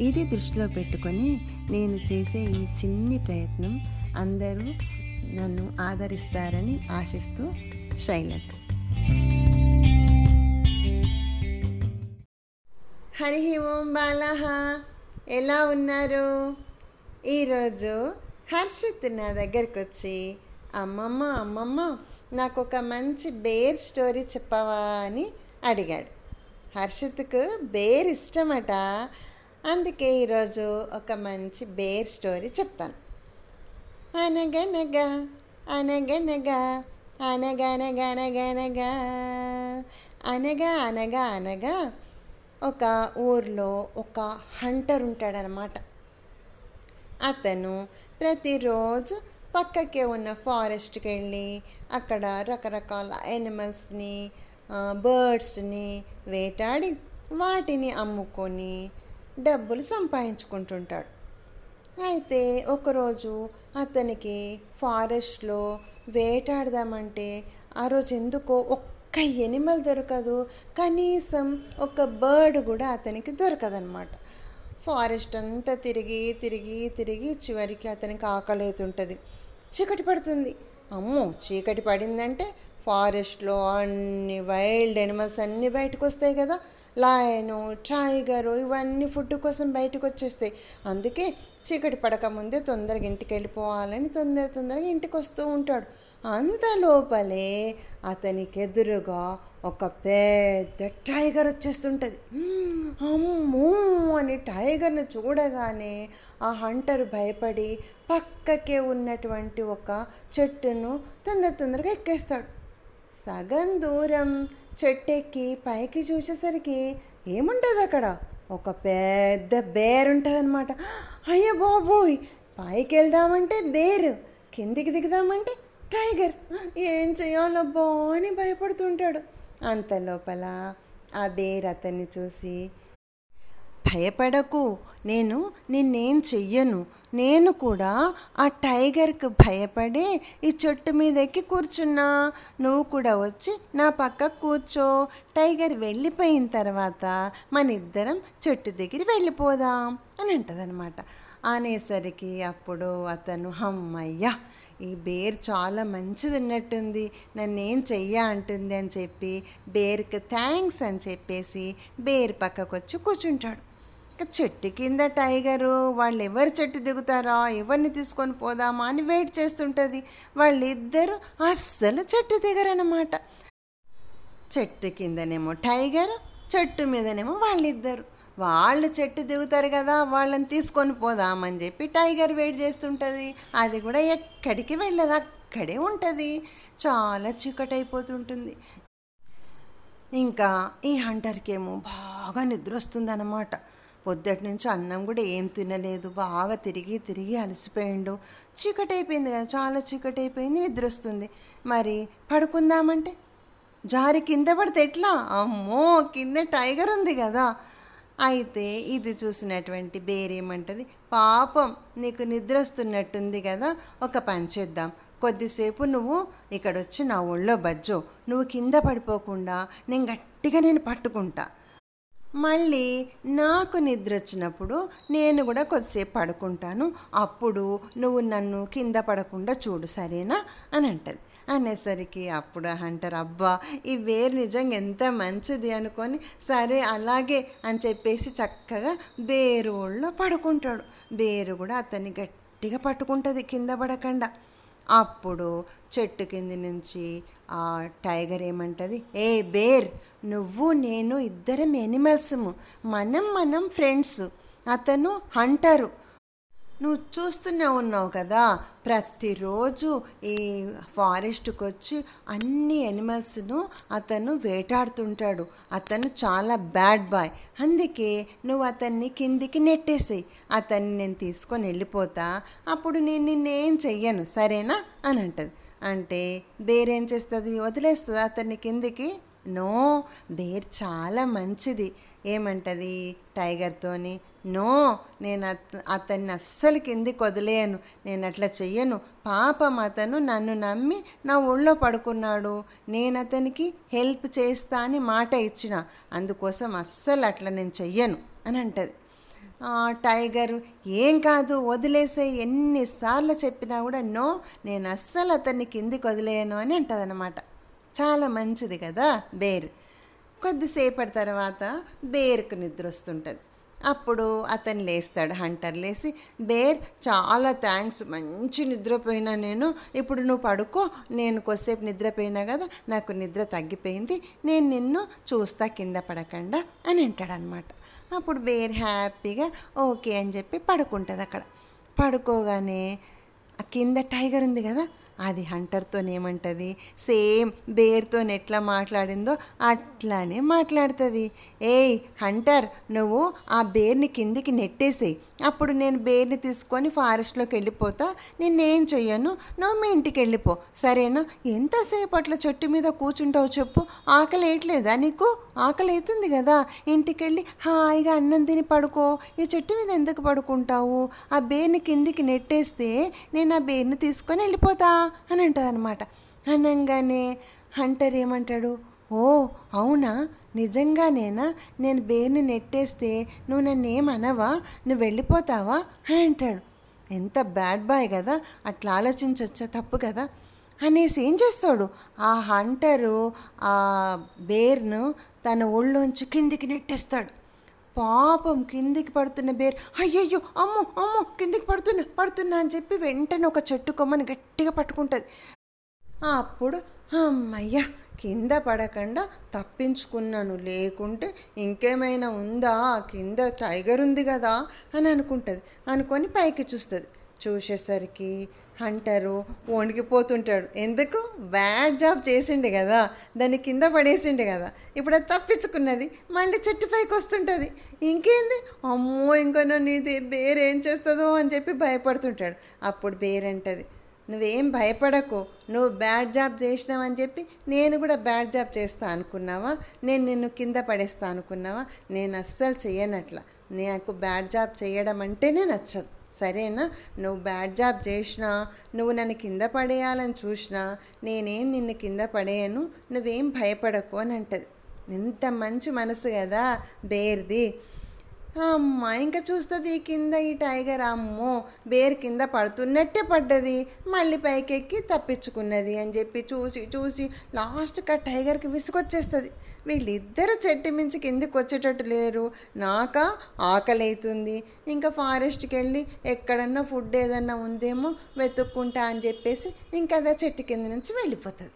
ఇది దృష్టిలో పెట్టుకొని నేను చేసే ఈ చిన్ని ప్రయత్నం అందరూ నన్ను ఆదరిస్తారని ఆశిస్తూ శైలజ. హరి ఓం బాలహ. ఎలా ఉన్నారు? ఈరోజు హర్షిత్ నా దగ్గరికి వచ్చి అమ్మమ్మ అమ్మమ్మ నాకు ఒక మంచి బేర్ స్టోరీ చెప్పవా? అని అడిగాడు. హర్షిత్కు బేర్ ఇష్టమట. అందుకే ఈరోజు ఒక మంచి బేర్ స్టోరీ చెప్తాను. అనగనగా అనగనగా అనగనగనగనగా అనగా అనగా అనగా ఒక ఊర్లో ఒక హంటర్ ఉంటాడనమాట. అతను ప్రతిరోజు పక్కకే ఉన్న ఫారెస్ట్కి వెళ్ళి అక్కడ రకరకాల యానిమల్స్ని బర్డ్స్ని వేటాడి వాటిని అమ్ముకొని డబ్బులు సంపాదించుకుంటుంటాడు. అయితే ఒకరోజు అతనికి ఫారెస్ట్లో వేటాడదామంటే ఆ రోజు ఎందుకో ఒక్క ఎనిమల్ దొరకదు. కనీసం ఒక బర్డ్ కూడా అతనికి దొరకదనమాట ఫారెస్ట్ అంతా తిరిగి తిరిగి తిరిగి చివరికి అతనికి ఆకలేతుంటుంది చీకటి పడుతుంది. అమ్మో! చీకటి పడిందంటే ఫారెస్ట్లో అన్ని వైల్డ్ ఎనిమల్స్ అన్నీ బయటకు వస్తాయి కదా. లయను టైగరు ఇవన్నీ ఫుడ్ కోసం బయటకు వచ్చేస్తాయి అందుకే చీకటి పడకముందే తొందరగా ఇంటికి వెళ్ళిపోవాలని తొందర తొందరగా ఇంటికి వస్తూ ఉంటాడు. అంత లోపలే అతనికి ఎదురుగా ఒక పెద్ద టైగర్ వచ్చేస్తుంటుంది. అమ్మో అని టైగర్ని చూడగానే ఆ హంటర్ భయపడి పక్కకే ఉన్నటువంటి ఒక చెట్టును తొందర తొందరగా ఎక్కేస్తాడు. సగం దూరం చెట్టెక్కి పైకి చూసేసరికి ఏముంటుంది అక్కడ ఒక పెద్ద బేర్ ఉంటుంది అనమాట అయ్యో బాబోయ్! పైకి వెళ్దామంటే బేర్ కిందికి దిగుదామంటే టైగర్. ఏం చేయాలబ్బో అని భయపడుతుంటాడు. అంత లోపల ఆ బేర్ అతన్ని చూసి భయపడకు. నేను నిన్నేం చెయ్యను. నేను కూడా ఆ టైగర్కి భయపడే ఈ చెట్టు మీద ఎక్కి కూర్చున్నా. నువ్వు కూడా వచ్చి నా పక్క కూర్చో. టైగర్ వెళ్ళిపోయిన తర్వాత మన ఇద్దరం చెట్టు దగ్గర వెళ్ళిపోదాం అని అంటదనమాట అనేసరికి అప్పుడు అతను హమ్మయ్య ఈ బేర్ చాలా మంచిది ఉన్నట్టుంది నన్నేం చెయ్య అంటుంది అని చెప్పి బేర్కి థ్యాంక్స్ అని చెప్పేసి బేర్ పక్కకు వచ్చి కూర్చుంటాడు. చెట్టు కింద టైగరు వాళ్ళు ఎవరు చెట్టు దిగుతారా ఎవరిని తీసుకొని పోదామా అని వెయిట్ చేస్తుంటుంది. వాళ్ళిద్దరూ అస్సలు చెట్టు దిగరనమాట చెట్టు కిందనేమో టైగర్ చెట్టు మీదనేమో వాళ్ళిద్దరు. వాళ్ళు చెట్టు దిగుతారు కదా వాళ్ళని తీసుకొని పోదామని చెప్పి టైగర్ వెయిట్ చేస్తుంటుంది. అది కూడా ఎక్కడికి వెళ్ళదు అక్కడే ఉంటుంది. చాలా చీకటి అయిపోతుంటుంది ఇంకా ఈ హంటర్కేమో బాగా నిద్ర వస్తుందన్నమాట పొద్దుటి నుంచి అన్నం కూడా ఏం తినలేదు. బాగా తిరిగి తిరిగి అలసిపోయిండు. చీకటి అయిపోయింది కదా చాలా చీకటి అయిపోయింది నిద్ర వస్తుంది మరి పడుకుందామంటే? జారి కింద పడితే ఎట్లా? అమ్మో కింద టైగర్ ఉంది కదా. అయితే ఇది చూసినటువంటి బేరేమంటది పాపం నీకు నిద్ర వస్తున్నట్టుంది కదా ఒక పని చేద్దాం. కొద్దిసేపు నువ్వు ఇక్కడ వచ్చి నా ఒళ్ళో బజ్జో. నువ్వు కింద పడిపోకుండా నేను గట్టిగా నేను పట్టుకుంటా. మళ్ళీ నాకు నిద్ర వచ్చినప్పుడు నేను కూడా కొద్దిసేపు పడుకుంటాను. అప్పుడు నువ్వు నన్ను కింద పడకుండా చూడు సరేనా? అని అంటది. అనేసరికి అప్పుడు అంటారు అబ్బా ఈ వేరు నిజంగా ఎంత మంచిది అనుకొని సరే అలాగే అని చెప్పేసి చక్కగా బేరు ఒళ్ళో పడుకుంటాడు. బేరు కూడా అతన్ని గట్టిగా పట్టుకుంటుంది కింద పడకుండా. అప్పుడు చెట్టు కింది నుంచి ఆ టైగర్ ఏమంటుంది ఏ బేర్ నువ్వు నేను ఇద్దరం ఎనిమల్స్ మనం మనం ఫ్రెండ్స్. అతను హంటరు. నువ్వు చూస్తూనే ఉన్నావు కదా ప్రతిరోజు ఈ ఫారెస్ట్కి వచ్చి అన్ని ఎనిమల్స్ను అతను వేటాడుతుంటాడు. అతను చాలా బ్యాడ్ బాయ్. అందుకే నువ్వు అతన్ని కిందికి నెట్టేసేయి. అతన్ని నేను తీసుకొని వెళ్ళిపోతా. అప్పుడు నేను నిన్నేం చెయ్యను సరేనా? అని అంటది. అంటే వేరేం చేస్తుంది? వదిలేస్తుంది అతన్ని కిందికి? నో బేర్ చాలా మంచిది. ఏమంటది టైగర్తోని? నో నేను అత అతన్ని అస్సలు కిందికి వదిలేయను. నేను అట్లా చెయ్యను. పాపం అతను నన్ను నమ్మి నా ఒళ్ళో పడుకున్నాడు. నేను అతనికి హెల్ప్ చేస్తా అని మాట ఇచ్చిన. అందుకోసం అస్సలు అట్లా నేను చెయ్యను అని అంటది. టైగర్ ఏం కాదు వదిలేసే ఎన్నిసార్లు చెప్పినా కూడా నో నేను అస్సలు అతన్ని కిందికి వదిలేయను అని అంటదనమాట చాలా మంచిది కదా బేర్. కొద్దిసేపటి తర్వాత బేర్కు నిద్ర వస్తుంటుంది అప్పుడు అతను లేస్తాడు హంటర్ లేసి బేర్ చాలా థ్యాంక్స్ మంచి నిద్రపోయినా నేను ఇప్పుడు నువ్వు పడుకో నేను కొద్దిసేపు నిద్రపోయినా కదా నాకు నిద్ర తగ్గిపోయింది నేను నిన్ను చూస్తా కింద పడకుండా అని అంటాడనమాట. అప్పుడు బేర్ హ్యాపీగా ఓకే అని చెప్పి పడుకుంటుంది అక్కడ. పడుకోగానే కింద టైగర్ ఉంది కదా అది హంటర్తోనేమంటుంది? సేమ్ బేర్తో ఎట్లా మాట్లాడిందో అట్లానే మాట్లాడుతుంది. ఏయ్ హంటర్ నువ్వు ఆ బేర్ని కిందికి నెట్టేసేయి. అప్పుడు నేను బేర్ని తీసుకొని ఫారెస్ట్లోకి వెళ్ళిపోతా. నిన్నేం చెయ్యను? నువ్వు మీ ఇంటికి వెళ్ళిపో. సరేనా? ఎంతసేపు అట్లా చెట్టు మీద కూర్చుంటావు చెప్పు? ఆకలి వేయట్లేదా నీకు? ఆకలి అవుతుంది కదా. ఇంటికి వెళ్ళి హాయిగా అన్నం తిని పడుకో. ఈ చెట్టు మీద ఎందుకు పడుకుంటావు? ఆ బేర్ని కిందికి నెట్టేస్తే నేను ఆ బేర్ని తీసుకొని వెళ్ళిపోతా అని అంటుంది అనమాట అనగానే హంటర్ ఏమంటాడు? ఓ అవునా? నిజంగానేనా? నేను బేర్ని నెట్టేస్తే నువ్వు నన్ను ఏమనవా నువ్వు వెళ్ళిపోతావా? అని అంటాడు. ఎంత బ్యాడ్ బాయ్ కదా? అట్లా ఆలోచించొచ్చా? తప్పు కదా? అనేసి ఏం చేస్తాడు? ఆ హంటరు ఆ బేర్ను తన ఒళ్ళోంచి కిందికి నెట్టేస్తాడు. పాపం కిందికి పడుతున్న బేర్ అయ్యయ్యో అమ్మో అమ్మో కిందికి పడుతున్నా పడుతున్నా అని చెప్పి వెంటనే ఒక చెట్టు కొమ్మని గట్టిగా పట్టుకుంటుంది. అప్పుడు అమ్మయ్య కింద పడకుండా తప్పించుకున్నాను. లేకుంటే ఇంకేమైనా ఉందా? కింద టైగర్ ఉంది కదా? అని అనుకుంటుంది. అనుకొని పైకి చూస్తుంది. చూసేసరికి హంటరు వణికిపోతుంటాడు ఎందుకు? బ్యాడ్ జాబ్ చేసిండే కదా. దాన్ని కింద పడేసిండే కదా. ఇప్పుడు అది తప్పించుకున్నది మళ్ళీ చెట్టు పైకి వస్తుంటుంది. ఇంకేంది? అమ్మో ఇంకా నన్ను ఇది బేర్ ఏం చేస్తుందో అని చెప్పి భయపడుతుంటాడు. అప్పుడు బేర్ అంటది నువ్వేం భయపడకు. నువ్వు బ్యాడ్ జాబ్ చేసినావని చెప్పి నేను కూడా బ్యాడ్ జాబ్ చేస్తా అనుకున్నావా? నేను నిన్ను కింద పడేస్తా అనుకున్నావా? నేను అస్సలు చేయనట్లా నాకు బ్యాడ్ జాబ్ చేయడం అంటేనే నచ్చదు. సరేనా? నువ్వు బ్యాడ్ జాబ్ చేసినా నువ్వు నన్ను కింద పడేయాలని చూసినా నేనేం నిన్ను కింద పడేయను? నువ్వేం భయపడకు అని అంటది. ఎంత మంచి మనసు కదా బేర్ది. అమ్మ ఇంకా చూస్తుంది ఈ కింద ఈ టైగర్ అమ్మో బేర్ కింద పడుతున్నట్టే పడ్డది. మళ్ళీ పైకెక్కి తప్పించుకున్నది అని చెప్పి చూసి చూసి లాస్ట్కి ఆ టైగర్కి విసుగొచ్చేస్తుంది. వీళ్ళిద్దరు చెట్టు మించి కిందికి వచ్చేటట్టు లేరు. నాక ఆకలి అవుతుంది ఇంకా ఫారెస్ట్కి వెళ్ళి ఎక్కడన్నా ఫుడ్ ఏదన్నా ఉందేమో వెతుక్కుంటా అని చెప్పేసి ఇంకా అదే చెట్టు కింద నుంచి వెళ్ళిపోతుంది.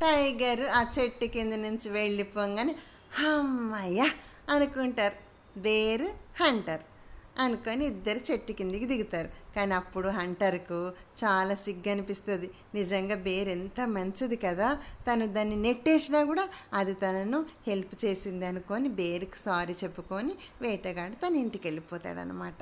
టైగర్ ఆ చెట్టు కింద నుంచి వెళ్ళిపోగానే అమ్మయ్య అనుకుంటారు. దేర్ హంటర్ అనుకొని ఇద్దరు చెట్టు కిందికి దిగుతారు. కానీ అప్పుడు హంటర్కు చాలా సిగ్గు అనిపిస్తుంది. నిజంగా బేర్ ఎంత మంచిది కదా. తను దాన్ని నెట్టేసినా కూడా అది తనను హెల్ప్ చేసింది అనుకొని బేర్కి సారీ చెప్పుకొని వేటగాడు తన ఇంటికి వెళ్ళిపోతాడనమాట.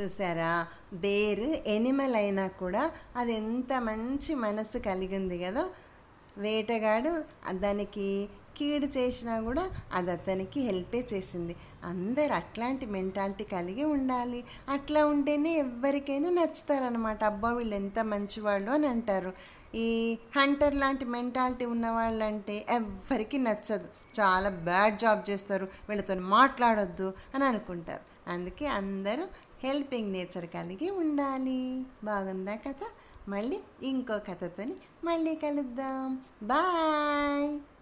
చూసారా? బేర్ ఎనిమల్ అయినా కూడా అది ఎంత మంచి మనసు కలిగింది కదా. వేటగాడు దానికి కీడు చేసినా కూడా అది అతనికి హెల్పే చేసింది. అందరు అట్లాంటి మెంటాలిటీ కలిగి ఉండాలి. అట్లా ఉంటేనే ఎవరికైనా నచ్చుతారనమాట అబ్బా వీళ్ళు ఎంత మంచివాళ్ళు అని అంటారు. ఈ హంటర్ లాంటి మెంటాలిటీ ఉన్న వాళ్ళంటే ఎవ్వరికి నచ్చదు. చాలా బ్యాడ్ జాబ్ చేస్తారు. వీళ్ళతో మాట్లాడొద్దు అని అనుకుంటారు. అందుకే అందరూ హెల్పింగ్ నేచర్ కలిగి ఉండాలి. బాగుందా కథ? మళ్ళీ ఇంకో కథతోని మళ్ళీ కలుద్దాం. బాయ్!